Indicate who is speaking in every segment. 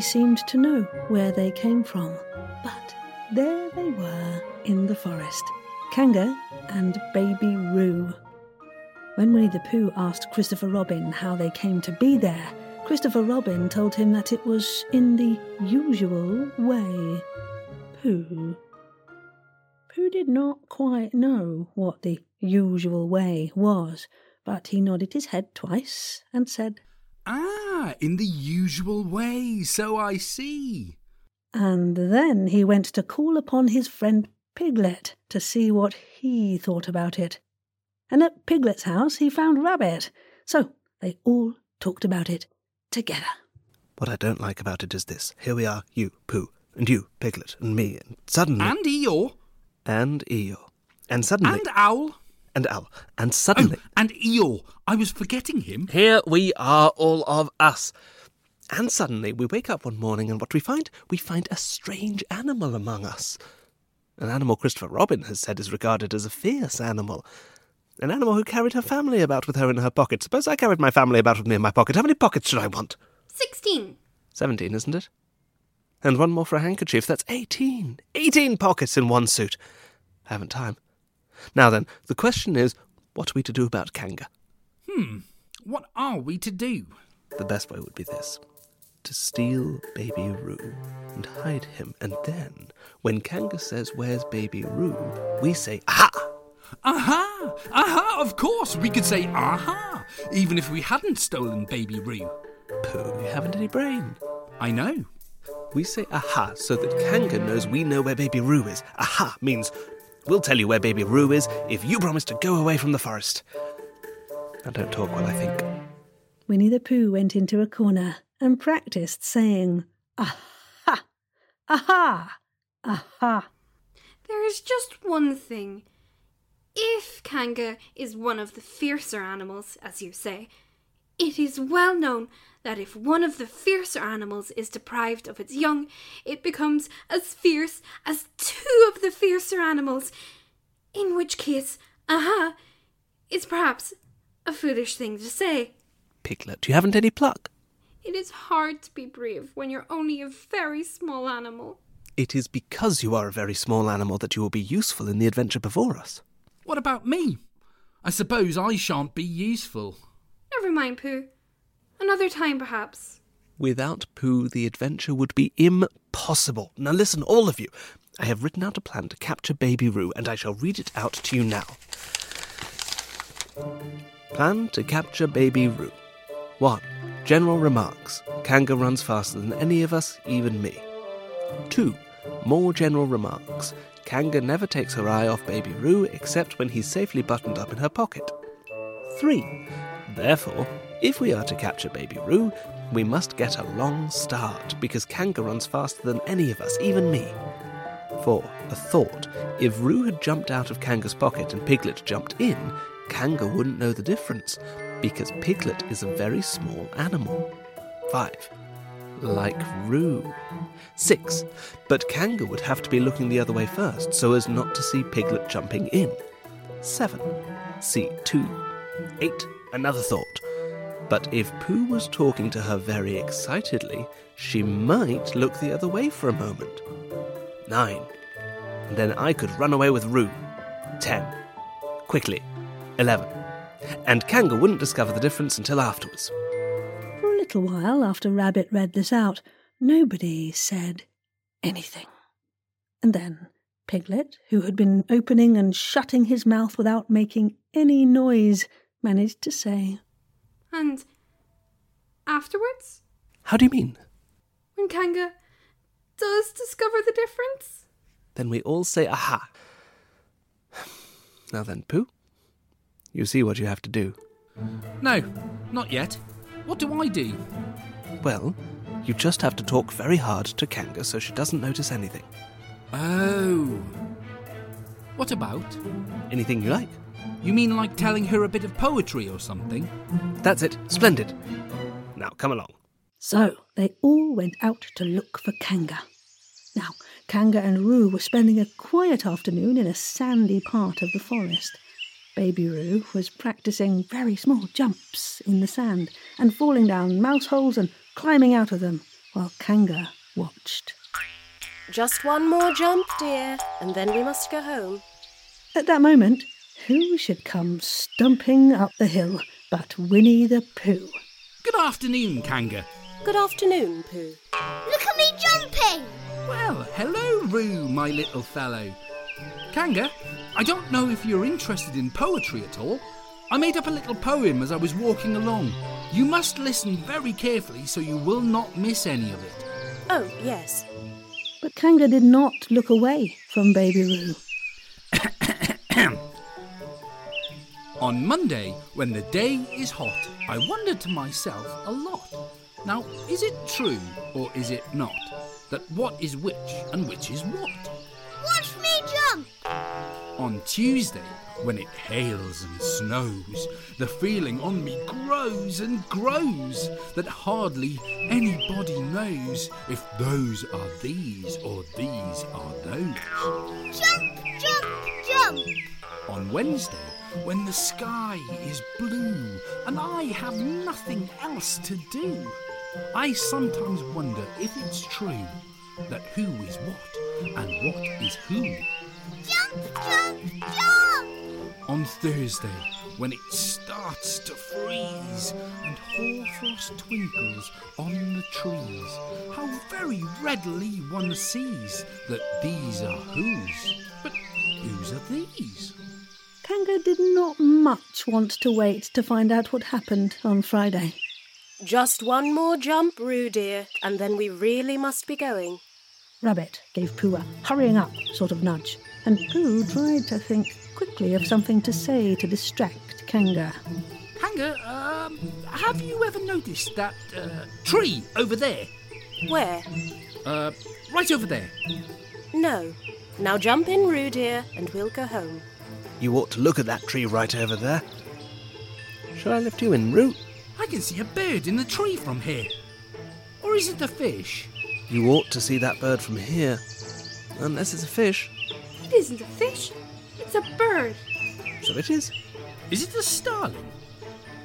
Speaker 1: Seemed to know where they came from, but there they were in the forest Kanga and Baby Roo. When Winnie the Pooh asked Christopher Robin how they came to be there, Christopher Robin told him that it was in the usual way. Pooh. Pooh did not quite know what the usual way was, but he nodded his head twice and said,
Speaker 2: Ah, in the usual way, so I see.
Speaker 1: And then he went to call upon his friend Piglet to see what he thought about it. And at Piglet's house he found Rabbit, so they all talked about it together.
Speaker 3: What I don't like about it is this. Here we are, you, Pooh, and you, Piglet, and me, and suddenly.
Speaker 2: And Eeyore.
Speaker 3: And Eeyore. And suddenly.
Speaker 2: And Owl.
Speaker 3: And Owl. And oh, suddenly.
Speaker 2: Oh, and Eeyore. I was forgetting him.
Speaker 3: Here we are, all of us. And suddenly we wake up one morning, and what we find? We find a strange animal among us. An animal Christopher Robin has said is regarded as a fierce animal. An animal who carried her family about with her in her pocket. Suppose I carried my family about with me in my pocket. How many pockets should I want?
Speaker 4: Sixteen.
Speaker 3: Seventeen, isn't it? And one more for a handkerchief. That's eighteen. Eighteen pockets in one suit. I haven't time. Now then, the question is, what are we to do about Kanga?
Speaker 2: Hmm. What are we to do?
Speaker 3: The best way would be this to steal Baby Roo and hide him, and then, when Kanga says, Where's Baby Roo? we say, Aha!
Speaker 2: Aha! Aha! Of course, we could say aha, even if we hadn't stolen Baby Roo.
Speaker 3: Pooh, you haven't any brain.
Speaker 2: I know.
Speaker 3: We say aha so that Kanga knows we know where Baby Roo is. Aha means we'll tell you where Baby Roo is if you promise to go away from the forest. Now don't talk while I think.
Speaker 1: Winnie the Pooh went into a corner and practiced saying, Aha! Aha! Aha!
Speaker 4: There is just one thing. If Kanga is one of the fiercer animals, as you say, it is well known that if one of the fiercer animals is deprived of its young, it becomes as fierce as two of the fiercer animals. In which case, aha, is perhaps a foolish thing to say.
Speaker 3: Piglet, you haven't any pluck.
Speaker 4: It is hard to be brave when you're only a very small animal.
Speaker 3: It is because you are a very small animal that you will be useful in the adventure before us.
Speaker 2: What about me? I suppose I shan't be useful.
Speaker 4: Never mind, Pooh. Another time, perhaps.
Speaker 3: Without Pooh, the adventure would be impossible. Now listen, all of you. I have written out a plan to capture Baby Roo, and I shall read it out to you now. Plan to capture Baby Roo. 1. General remarks. Kanga runs faster than any of us, even me. 2. More general remarks. Kanga never takes her eye off Baby Roo except when he's safely buttoned up in her pocket. 3. Therefore, if we are to capture Baby Roo, we must get a long start because Kanga runs faster than any of us, even me. 4. A thought. If Roo had jumped out of Kanga's pocket and Piglet jumped in, Kanga wouldn't know the difference because Piglet is a very small animal. 5. Like Roo. 6. But Kanga would have to be looking the other way first so as not to see Piglet jumping in. 7. See 2. 8. Another thought. But if Pooh was talking to her very excitedly, she might look the other way for a moment. 9. And then I could run away with Roo. 10. Quickly. 11. And Kanga wouldn't discover the difference until afterwards.
Speaker 1: For a little while after Rabbit read this out, nobody said anything. And then Piglet, who had been opening and shutting his mouth without making any noise, managed to say,
Speaker 4: And afterwards,
Speaker 3: How do you mean?
Speaker 4: when Kanga does discover the difference?
Speaker 3: Then we all say aha. Now then, Pooh, you see what you have to do.
Speaker 2: No, not yet. What do I do?
Speaker 3: Well, you just have to talk very hard to Kanga so she doesn't notice anything.
Speaker 2: Oh. What about?
Speaker 3: Anything you like.
Speaker 2: You mean like telling her a bit of poetry or something?
Speaker 3: That's it. Splendid. Now come along.
Speaker 1: So they all went out to look for Kanga. Now, Kanga and Roo were spending a quiet afternoon in a sandy part of the forest. Baby Roo was practicing very small jumps in the sand and falling down mouse holes and climbing out of them. while Kanga watched.
Speaker 5: Just one more jump, dear, and then we must go home.
Speaker 1: At that moment, who should come stumping up the hill but Winnie the Pooh?
Speaker 2: Good afternoon, Kanga.
Speaker 5: Good afternoon, Pooh.
Speaker 6: Look at me jumping!
Speaker 2: Well, hello, Roo, my little fellow. Kanga, I don't know if you're interested in poetry at all. I made up a little poem as I was walking along. You must listen very carefully so you will not miss any of it.
Speaker 5: Oh, yes.
Speaker 1: But Kanga did not look away from Baby Roo.
Speaker 2: On Monday, when the day is hot, I wondered to myself a lot. Now, is it true or is it not that what is which and which is what?
Speaker 6: Watch me jump!
Speaker 2: On Tuesday, when it hails and snows, the feeling on me grows and grows that hardly anybody knows if those are these or these are those.
Speaker 6: Jump, jump, jump!
Speaker 2: On Wednesday, when the sky is blue and I have nothing else to do, I sometimes wonder if it's true that who is what and what is who.
Speaker 6: Jump, jump, jump!
Speaker 2: On Thursday, when it starts to freeze and hoarfrost twinkles on the trees, how very readily one sees that these are whose. But whose are these?
Speaker 1: Kanga did not much want to wait to find out what happened on Friday.
Speaker 5: Just one more jump, Roo, dear, and then we really must be going.
Speaker 1: Rabbit gave Pooh a hurrying up sort of nudge, and Pooh tried to think quickly of something to say to distract Kanga.
Speaker 2: Kanga, um, have you ever noticed that uh, tree over there?
Speaker 5: Where?
Speaker 2: Uh, right over there.
Speaker 5: No. Now jump in, Roo, dear, and we'll go home.
Speaker 3: You ought to look at that tree right over there. Shall I lift you in, Roo?
Speaker 2: I can see a bird in the tree from here. Or is it a fish?
Speaker 3: You ought to see that bird from here. Unless it's a fish.
Speaker 4: It isn't a fish, it's a bird.
Speaker 3: So it is.
Speaker 2: Is it a starling?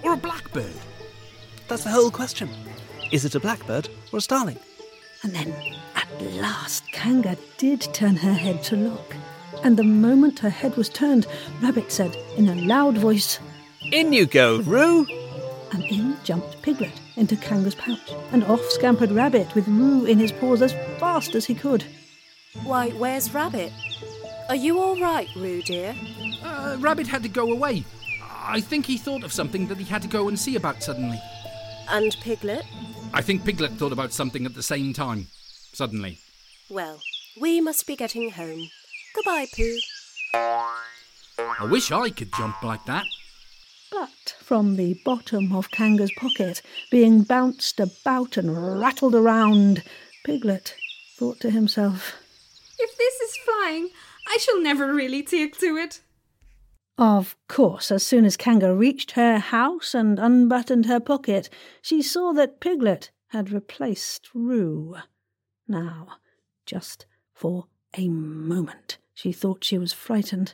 Speaker 2: Or a blackbird?
Speaker 3: That's the whole question. Is it a blackbird or a starling?
Speaker 1: And then, at last, Kanga did turn her head to look. And the moment her head was turned, Rabbit said in a loud voice,
Speaker 3: In you go, Roo!
Speaker 1: and in jumped Piglet into Kanga's pouch, and off scampered Rabbit with Roo in his paws as fast as he could.
Speaker 5: Why, where's Rabbit? Are you all right, Roo, dear?
Speaker 2: Uh, Rabbit had to go away. I think he thought of something that he had to go and see about suddenly.
Speaker 5: And Piglet?
Speaker 2: I think Piglet thought about something at the same time. Suddenly.
Speaker 5: Well, we must be getting home. Goodbye, Pooh.
Speaker 2: I wish I could jump like that.
Speaker 1: But from the bottom of Kanga's pocket, being bounced about and rattled around, Piglet thought to himself,
Speaker 4: If this is flying, I shall never really take to it.
Speaker 1: Of course, as soon as Kanga reached her house and unbuttoned her pocket, she saw that Piglet had replaced Roo. Now, just for a moment, she thought she was frightened,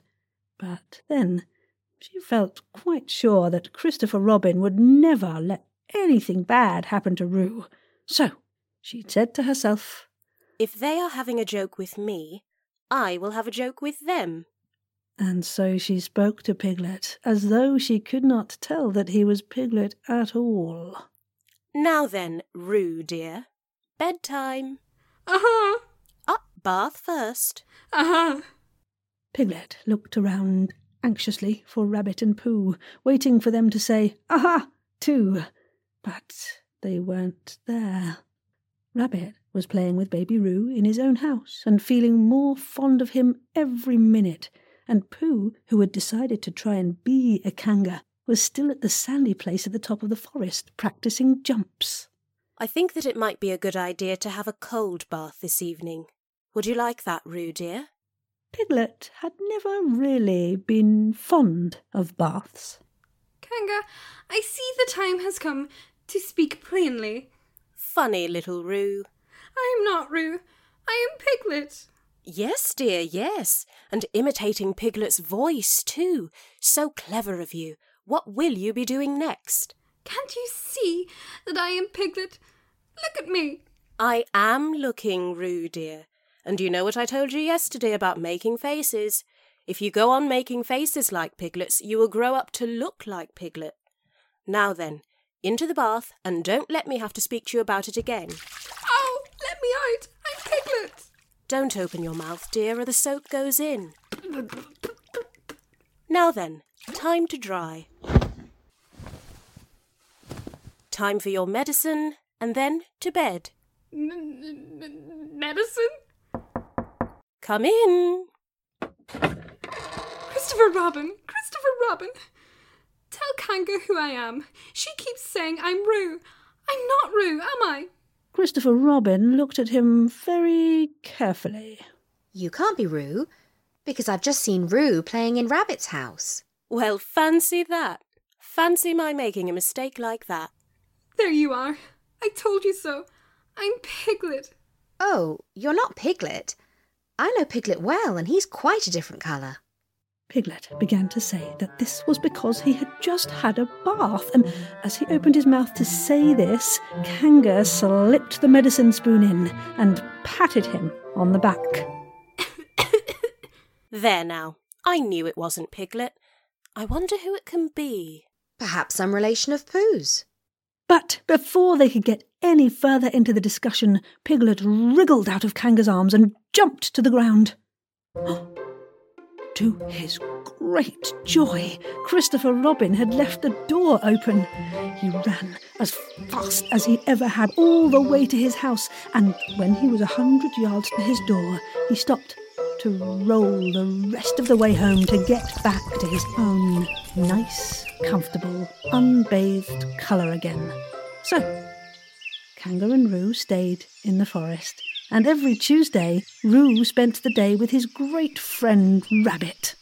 Speaker 1: but then she felt quite sure that Christopher Robin would never let anything bad happen to Roo. So she said to herself,
Speaker 5: If they are having a joke with me, I will have a joke with them.
Speaker 1: and so she spoke to Piglet as though she could not tell that he was Piglet at all.
Speaker 5: Now then, Roo, dear. Bedtime.
Speaker 4: Uh huh.
Speaker 5: Up, bath first.
Speaker 4: Uh huh.
Speaker 1: Piglet looked around anxiously for Rabbit and Pooh, waiting for them to say, Aha! too. But they weren't there. Rabbit was playing with Baby Roo in his own house and feeling more fond of him every minute, and Pooh, who had decided to try and be a Kanga, was still at the sandy place at the top of the forest practicing jumps.
Speaker 5: I think that it might be a good idea to have a cold bath this evening. Would you like that, Roo, dear?
Speaker 1: Piglet had never really been fond of baths.
Speaker 4: Kanga, I see the time has come to speak plainly.
Speaker 5: Funny little Roo.
Speaker 4: I am not Roo. I am Piglet.
Speaker 5: Yes, dear, yes. And imitating Piglet's voice, too. So clever of you. What will you be doing next?
Speaker 4: Can't you see that I am Piglet? Look at me.
Speaker 5: I am looking, Roo, dear. And you know what I told you yesterday about making faces? If you go on making faces like piglets, you will grow up to look like Piglet. Now then, into the bath, and don't let me have to speak to you about it again.
Speaker 4: Oh, let me out! I'm Piglet!
Speaker 5: Don't open your mouth, dear, or the soap goes in. Now then, time to dry. Time for your medicine, and then to bed.
Speaker 4: Medicine?
Speaker 5: Come in.
Speaker 4: Christopher Robin! Christopher Robin! Tell Kanga who I am. She keeps saying I'm Roo. I'm not Roo, am I?
Speaker 1: Christopher Robin looked at him very carefully.
Speaker 7: You can't be Roo, because I've just seen Roo playing in Rabbit's house.
Speaker 5: Well, fancy that. Fancy my making a mistake like that.
Speaker 4: There you are. I told you so. I'm Piglet.
Speaker 7: Oh, you're not Piglet. I know Piglet well, and he's quite a different colour.
Speaker 1: Piglet began to say that this was because he had just had a bath, and as he opened his mouth to say this, Kanga slipped the medicine spoon in and patted him on the back.
Speaker 5: There now. I knew it wasn't Piglet. I wonder who it can be.
Speaker 7: Perhaps some relation of Pooh's.
Speaker 1: But before they could get any further into the discussion, Piglet wriggled out of Kanga's arms and jumped to the ground. to his great joy, Christopher Robin had left the door open. He ran as fast as he ever had all the way to his house, and when he was a hundred yards to his door, he stopped to roll the rest of the way home to get back to his own nice, comfortable, unbathed colour again. So, Kanga and Roo stayed in the forest, and every Tuesday, Roo spent the day with his great friend Rabbit.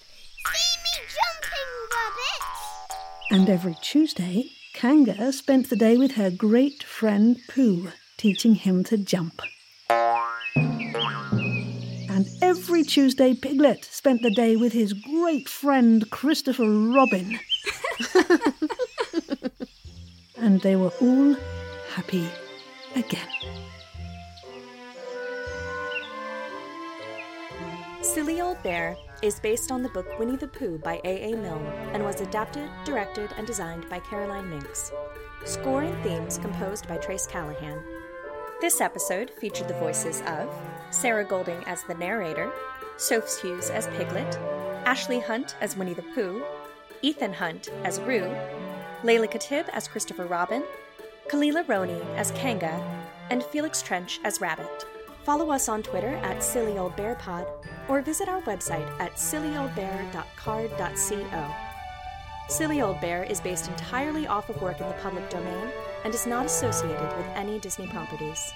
Speaker 6: See me jumping, Rabbit!
Speaker 1: And every Tuesday, Kanga spent the day with her great friend Pooh, teaching him to jump. And every Tuesday, Piglet spent the day with his great friend Christopher Robin. and they were all happy again.
Speaker 8: Silly Old Bear is based on the book Winnie the Pooh by A. A. Milne and was adapted, directed, and designed by Caroline Mincks. Score and themes composed by Trace Callahan. This episode featured the voices of Sarah Golding as the narrator, Sophs Hughes as Piglet, Ashley Hunt as Winnie the Pooh, Ethan Hunt as Roo, Layla Katib as Christopher Robin, Khalila Roney as Kanga, and Felix Trench as Rabbit. Follow us on Twitter at Silly Old Bear Pod or visit our website at sillyoldbear.carrd.co. Silly Old Bear is based entirely off of work in the public domain and is not associated with any Disney properties.